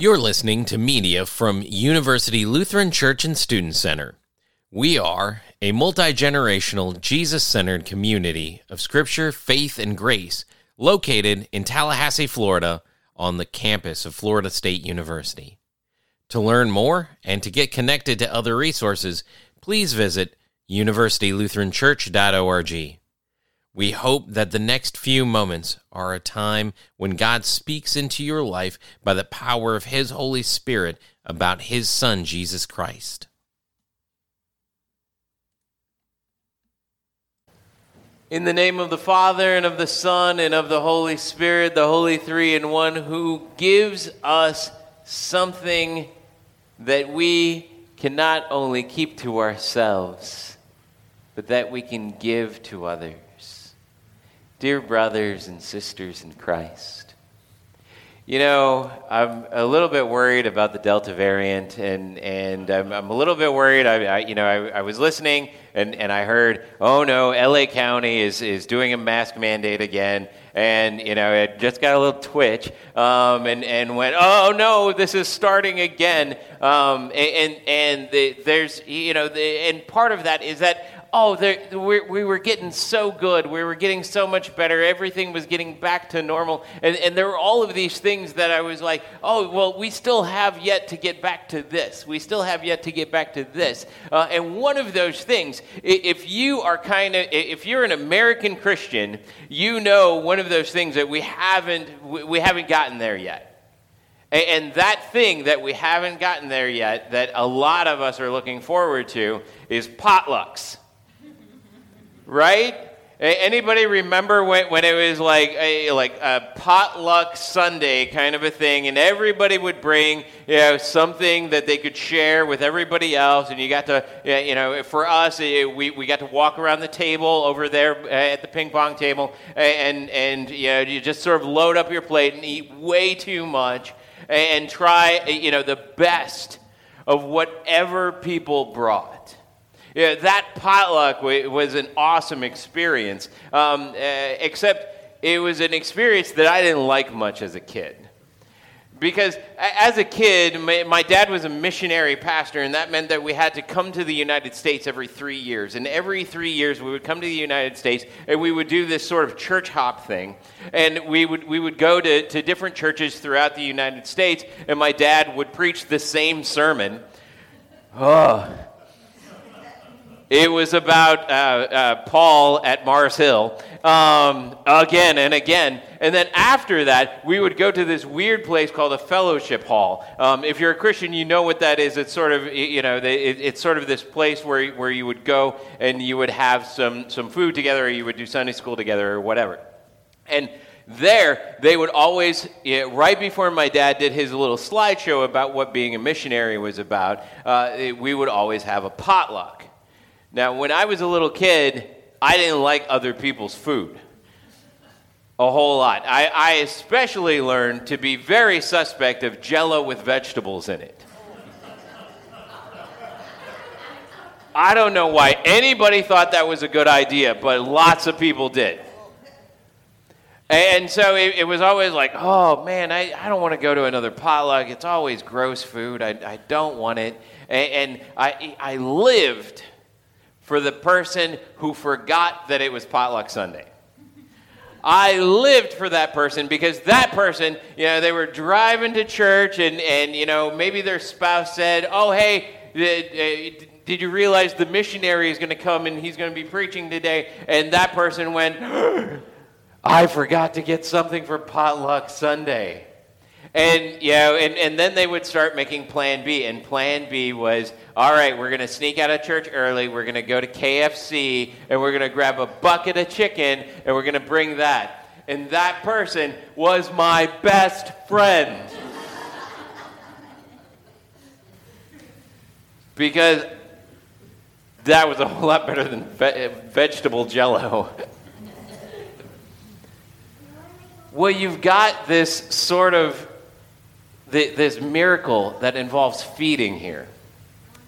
You're listening to media from University Lutheran Church and Student Center. We are a multi generational, Jesus centered community of scripture, faith, and grace located in Tallahassee, Florida, on the campus of Florida State University. To learn more and to get connected to other resources, please visit universitylutheranchurch.org. We hope that the next few moments are a time when God speaks into your life by the power of His Holy Spirit about His Son, Jesus Christ. In the name of the Father, and of the Son, and of the Holy Spirit, the Holy Three in One, who gives us something that we can not only keep to ourselves, but that we can give to others. Dear brothers and sisters in Christ, you know, I'm a little bit worried about the Delta variant, and, and I'm, I'm a little bit worried. I, I you know, I, I, was listening, and, and I heard, oh no, LA County is, is doing a mask mandate again, and you know, it just got a little twitch, um, and, and went, oh no, this is starting again, um, and and the, there's you know, the, and part of that is that oh, we, we were getting so good. We were getting so much better. Everything was getting back to normal. And, and there were all of these things that I was like, oh, well, we still have yet to get back to this. We still have yet to get back to this. Uh, and one of those things, if you are kind of, if you're an American Christian, you know one of those things that we haven't, we haven't gotten there yet. And that thing that we haven't gotten there yet, that a lot of us are looking forward to, is potlucks right? Anybody remember when, when it was like a, like a potluck Sunday kind of a thing, and everybody would bring you know, something that they could share with everybody else, and you got to, you know, for us, we, we got to walk around the table over there uh, at the ping pong table, and, and you, know, you just sort of load up your plate and eat way too much and try, you know, the best of whatever people brought. Yeah, that potluck was an awesome experience, um, uh, except it was an experience that I didn't like much as a kid. Because as a kid, my, dad was a missionary pastor, and that meant that we had to come to the United States every three years. And every three years, we would come to the United States, and we would do this sort of church hop thing. And we would, we would go to, to different churches throughout the United States, and my dad would preach the same sermon. Oh, it was about uh, uh, Paul at Mars Hill um, again and again. And then after that, we would go to this weird place called a fellowship hall. Um, if you're a Christian, you know what that is. It's sort of, you know, it's sort of this place where, where you would go and you would have some, some food together or you would do Sunday school together or whatever. And there, they would always, right before my dad did his little slideshow about what being a missionary was about, uh, we would always have a potluck. Now, when I was a little kid, I didn't like other people's food a whole lot. I, I especially learned to be very suspect of jello with vegetables in it. I don't know why anybody thought that was a good idea, but lots of people did. And so it, it was always like, oh man, I, I don't want to go to another potluck. It's always gross food. I, I don't want it. And, and I, I lived for the person who forgot that it was potluck Sunday. I lived for that person because that person, you know, they were driving to church and, and you know, maybe their spouse said, oh, hey, uh, did you realize the missionary is going to come and he's going to be preaching today? And that person went, I forgot to get something for potluck Sunday. And, you know, and, and then they would start making plan B. And plan B was, all right, we're going to sneak out of church early. We're going to go to KFC and we're going to grab a bucket of chicken and we're going to bring that. And that person was my best friend. because that was a whole lot better than ve- vegetable jello. well, you've got this sort of the, this miracle that involves feeding here.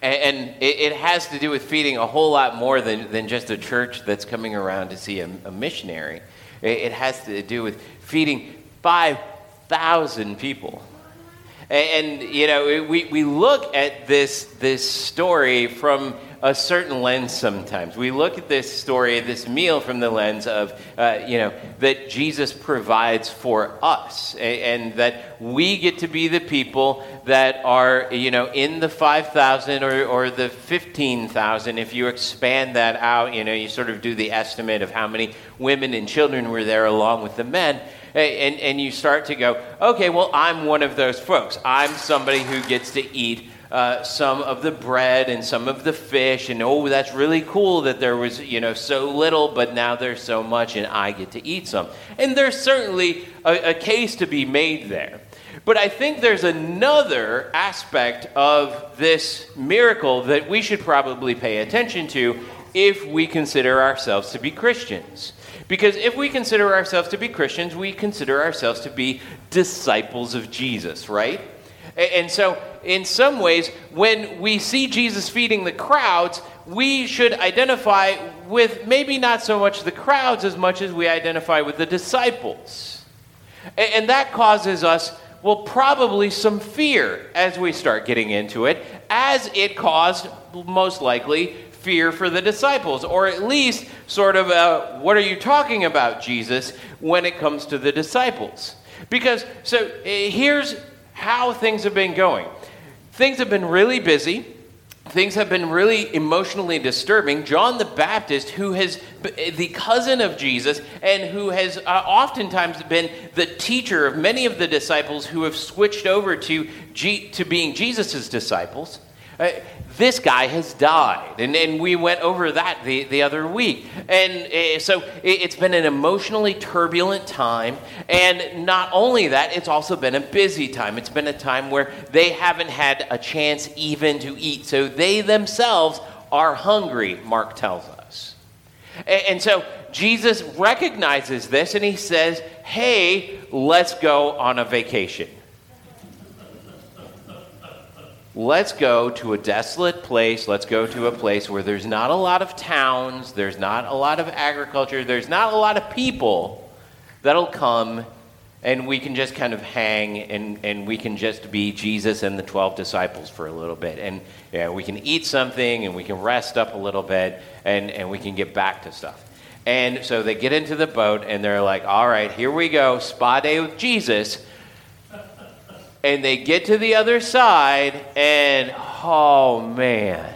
And, and it, it, has to do with feeding a whole lot more than, than just a church that's coming around to see a, a missionary. It, it has to do with feeding 5,000 people. And, and, you know, we, we look at this, this story from a certain lens sometimes. We look at this story, this meal, from the lens of, uh, you know, that Jesus provides for us and, that we get to be the people that are, you know, in the 5,000 or, or the 15,000. If you expand that out, you know, you sort of do the estimate of how many women and children were there along with the men. And, and you start to go, okay, well, I'm one of those folks. I'm somebody who gets to eat uh, some of the bread and some of the fish, and oh, that's really cool that there was, you know, so little, but now there's so much, and I get to eat some. And there's certainly a, a case to be made there. But I think there's another aspect of this miracle that we should probably pay attention to if we consider ourselves to be Christians. Because if we consider ourselves to be Christians, we consider ourselves to be disciples of Jesus, right? And so, in some ways, when we see Jesus feeding the crowds, we should identify with maybe not so much the crowds as much as we identify with the disciples. And that causes us, well, probably some fear as we start getting into it, as it caused, most likely, fear for the disciples, or at least sort of a, what are you talking about, Jesus, when it comes to the disciples? Because, so eh, here's how things have been going. Things have been really busy. Things have been really emotionally disturbing. John the Baptist, who has the cousin of Jesus and who has uh, oftentimes been the teacher of many of the disciples who have switched over to, G- to being Jesus' disciples, uh, this guy has died. And, and we went over that the, the other week. And uh, so it, it's been an emotionally turbulent time. And not only that, it's also been a busy time. It's been a time where they haven't had a chance even to eat. So they themselves are hungry, Mark tells us. And, and so Jesus recognizes this and he says, hey, let's go on a vacation. Let's go to a desolate place. Let's go to a place where there's not a lot of towns, there's not a lot of agriculture, there's not a lot of people that'll come and we can just kind of hang and, and we can just be Jesus and the 12 disciples for a little bit. And yeah, we can eat something and we can rest up a little bit and, and we can get back to stuff. And so they get into the boat and they're like, all right, here we go, spa day with Jesus and they get to the other side, and oh man,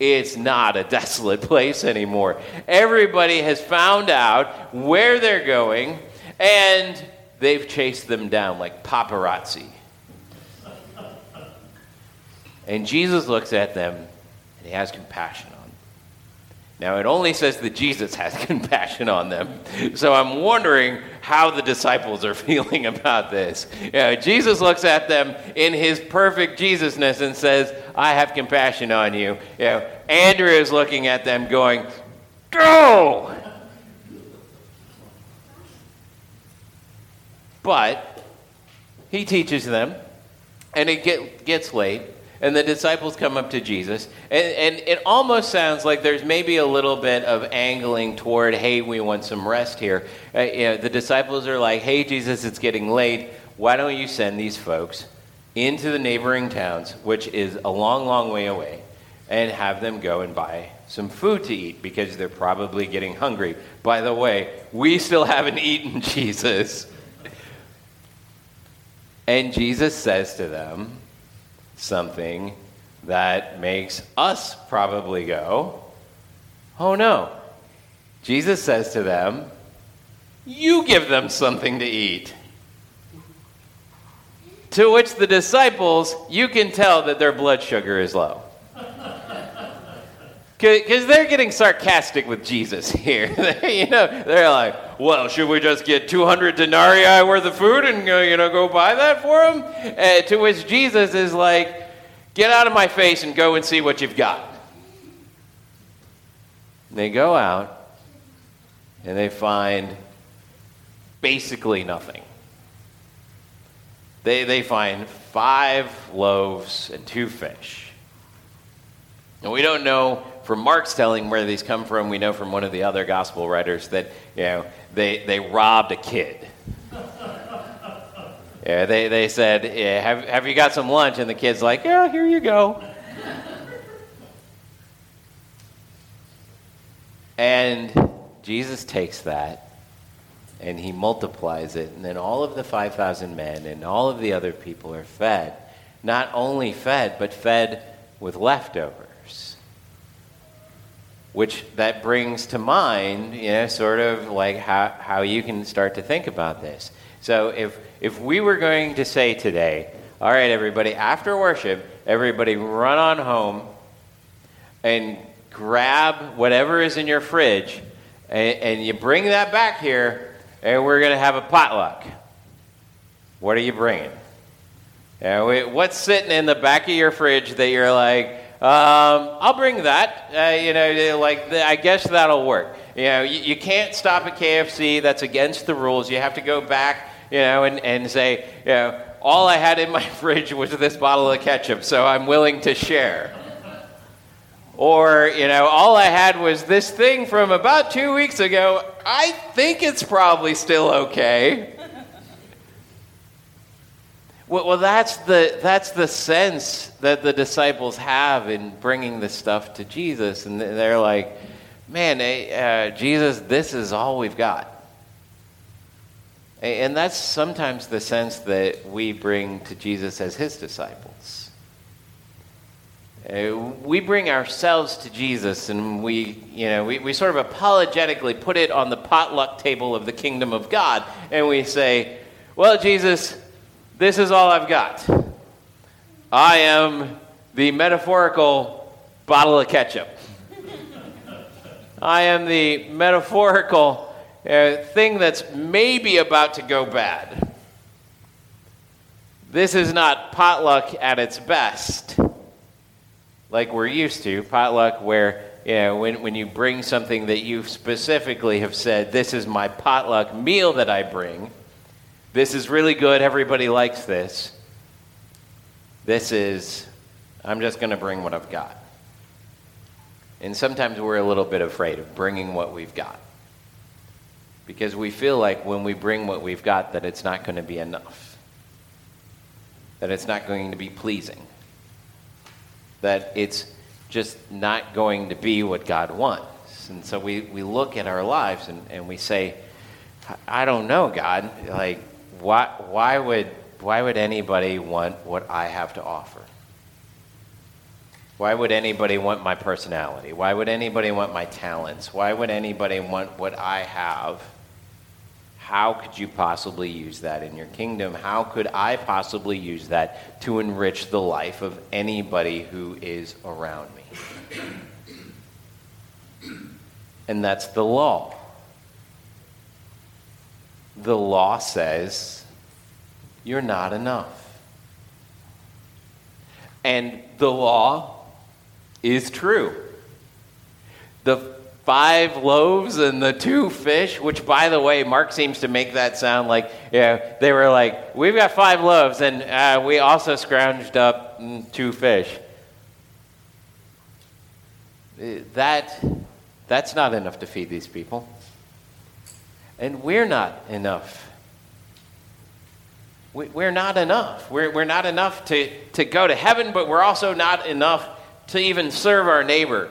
it's not a desolate place anymore. Everybody has found out where they're going, and they've chased them down like paparazzi. And Jesus looks at them and he has compassion on them. Now, it only says that Jesus has compassion on them. So I'm wondering how the disciples are feeling about this. You know, Jesus looks at them in his perfect Jesusness and says, I have compassion on you. you know, Andrew is looking at them going, Go! But he teaches them, and it get, gets late and the disciples come up to Jesus, and, and it almost sounds like there's maybe a little bit of angling toward, hey, we want some rest here. Uh, you know, the disciples are like, hey, Jesus, it's getting late. Why don't you send these folks into the neighboring towns, which is a long, long way away, and have them go and buy some food to eat because they're probably getting hungry. By the way, we still haven't eaten, Jesus. And Jesus says to them, something that makes us probably go, oh no. Jesus says to them, You give them something to eat. To which the disciples, you can tell that their blood sugar is low. Because they're getting sarcastic with Jesus here. you know, they're like, well, should we just get 200 denarii worth of food and uh, you know, go buy that for him? Uh, to which Jesus is like, get out of my face and go and see what you've got. They go out and they find basically nothing. They, they find five loaves and two fish. And we don't know from Mark's telling where these come from, we know from one of the other gospel writers that you know they, they robbed a kid. Yeah, they, they said, yeah, have, have you got some lunch? And the kid's like, Yeah, here you go. and Jesus takes that and he multiplies it, and then all of the 5,000 men and all of the other people are fed. Not only fed, but fed with leftovers. Which that brings to mind, you know, sort of like how, how you can start to think about this. So if, if we were going to say today, all right, everybody, after worship, everybody run on home and grab whatever is in your fridge and, and you bring that back here and we're going to have a potluck. What are you bringing? Uh, what's sitting in the back of your fridge that you're like, um, I'll bring that. Uh, you know, like I guess that'll work. You know, you, you, can't stop at KFC. That's against the rules. You have to go back, you know, and, and say, you know, all I had in my fridge was this bottle of ketchup, so I'm willing to share. Or, you know, all I had was this thing from about two weeks ago. I think it's probably still okay. Well, well, that's, the, that's the sense that the disciples have in bringing the stuff to Jesus. And they're like, man, eh, uh, Jesus, this is all we've got. And that's sometimes the sense that we bring to Jesus as his disciples. Uh, we bring ourselves to Jesus and we, you know, we, we sort of apologetically put it on the potluck table of the kingdom of God and we say, Well, Jesus, this is all I've got. I am the metaphorical bottle of ketchup. I am the metaphorical uh, thing that's maybe about to go bad. This is not potluck at its best like we're used to, potluck, where you know, when, when you bring something that you specifically have said, this is my potluck meal that I bring, this is really good, everybody likes this. This is, I'm just going to bring what I've got. And sometimes we're a little bit afraid of bringing what we've got. Because we feel like when we bring what we've got, that it's not going to be enough, that it's not going to be pleasing that it's just not going to be what God wants. And so we, we look at our lives and, and we say, I don't know, God. Like, why, why, would, why would anybody want what I have to offer? Why would anybody want my personality? Why would anybody want my talents? Why would anybody want what I have? How could you possibly use that in your kingdom? How could I possibly use that to enrich the life of anybody who is around me? And that's the law. The law says you're not enough. And the law is true. The five loaves and the two fish, which, by the way, Mark seems to make that sound like, yeah, they were like, we've got five loaves and uh, we also scrounged up two fish. That, that's not enough to feed these people. And we're not enough. We're not enough. We're, we're not enough to, to go to heaven, but we're also not enough to even serve our neighbor.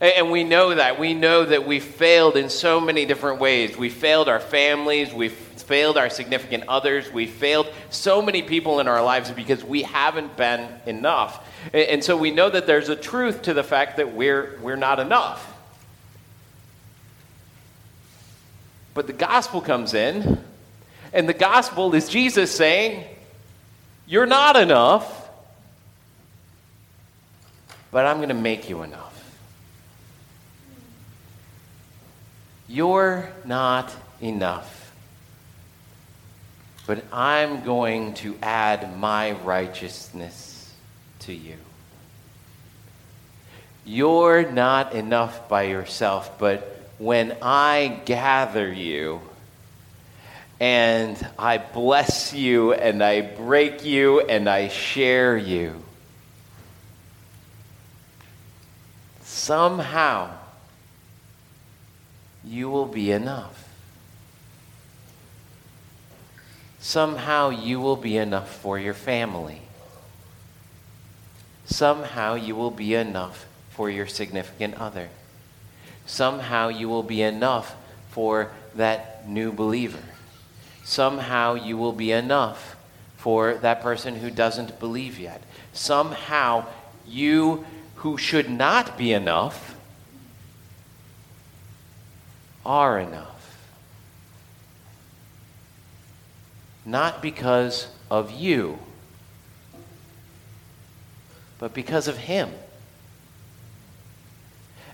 And we know that. We know that we failed in so many different ways. We failed our families. We failed our significant others. We failed so many people in our lives because we haven't been enough. And so we know that there's a truth to the fact that we're, we're not enough. But the gospel comes in, and the gospel is Jesus saying, You're not enough, but I'm going to make you enough. You're not enough. But I'm going to add my righteousness to you. You're not enough by yourself, but when I gather you and I bless you and I break you and I share you, somehow you will be enough. somehow you will be enough for your family. Somehow you will be enough for your significant other. Somehow you will be enough for that new believer. Somehow you will be enough for that person who doesn't believe yet. Somehow you who should not be enough are enough. Not because of you, but because of Him.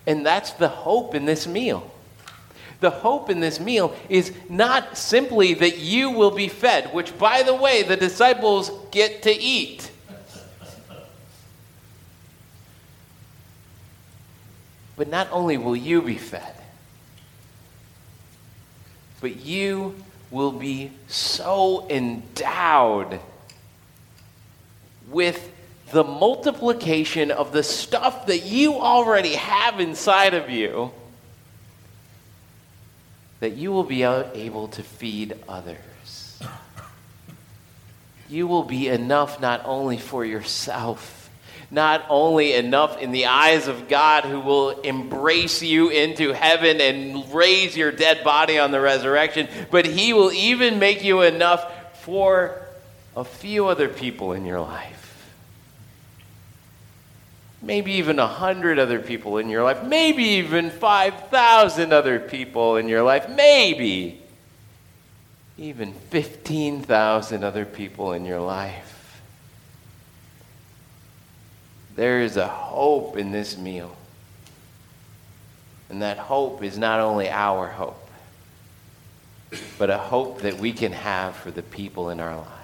And that's the hope in this meal. The hope in this meal is not simply that you will be fed, which, by the way, the disciples get to eat. But not only will you be fed, but you will be so endowed with the multiplication of the stuff that you already have inside of you that you will be able to feed others. You will be enough not only for yourself, not only enough in the eyes of God who will embrace you into heaven and raise your dead body on the resurrection, but He will even make you enough for a few other people in your life maybe even a hundred other people in your life, maybe even 5,000 other people in your life, maybe even 15,000 other people in your life. There is a hope in this meal. And that hope is not only our hope, but a hope that we can have for the people in our lives.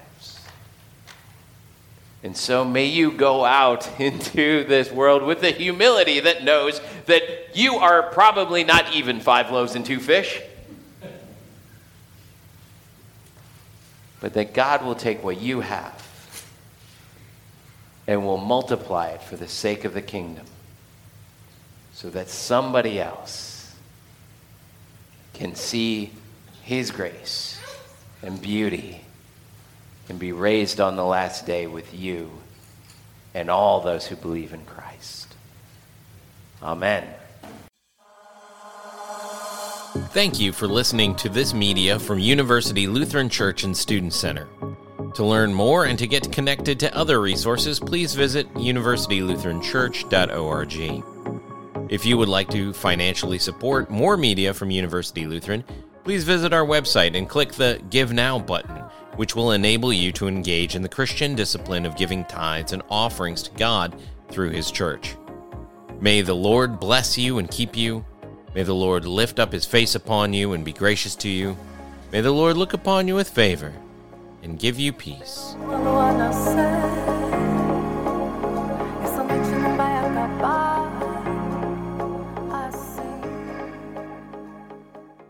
And so may you go out into this world with the humility that knows that you are probably not even five loaves and two fish. But that God will take what you have and will multiply it for the sake of the kingdom so that somebody else can see his grace and beauty and be raised on the last day with you and all those who believe in Christ. Amen. Thank you for listening to this media from University Lutheran Church and Student Center. To learn more and to get connected to other resources, please visit universitylutheranchurch.org. If you would like to financially support more media from University Lutheran, please visit our website and click the Give Now button which will enable you to engage in the Christian discipline of giving tithes and offerings to God through His church. May the Lord bless you and keep you. May the Lord lift up His face upon you and be gracious to you. May the Lord look upon you with favor and give you peace.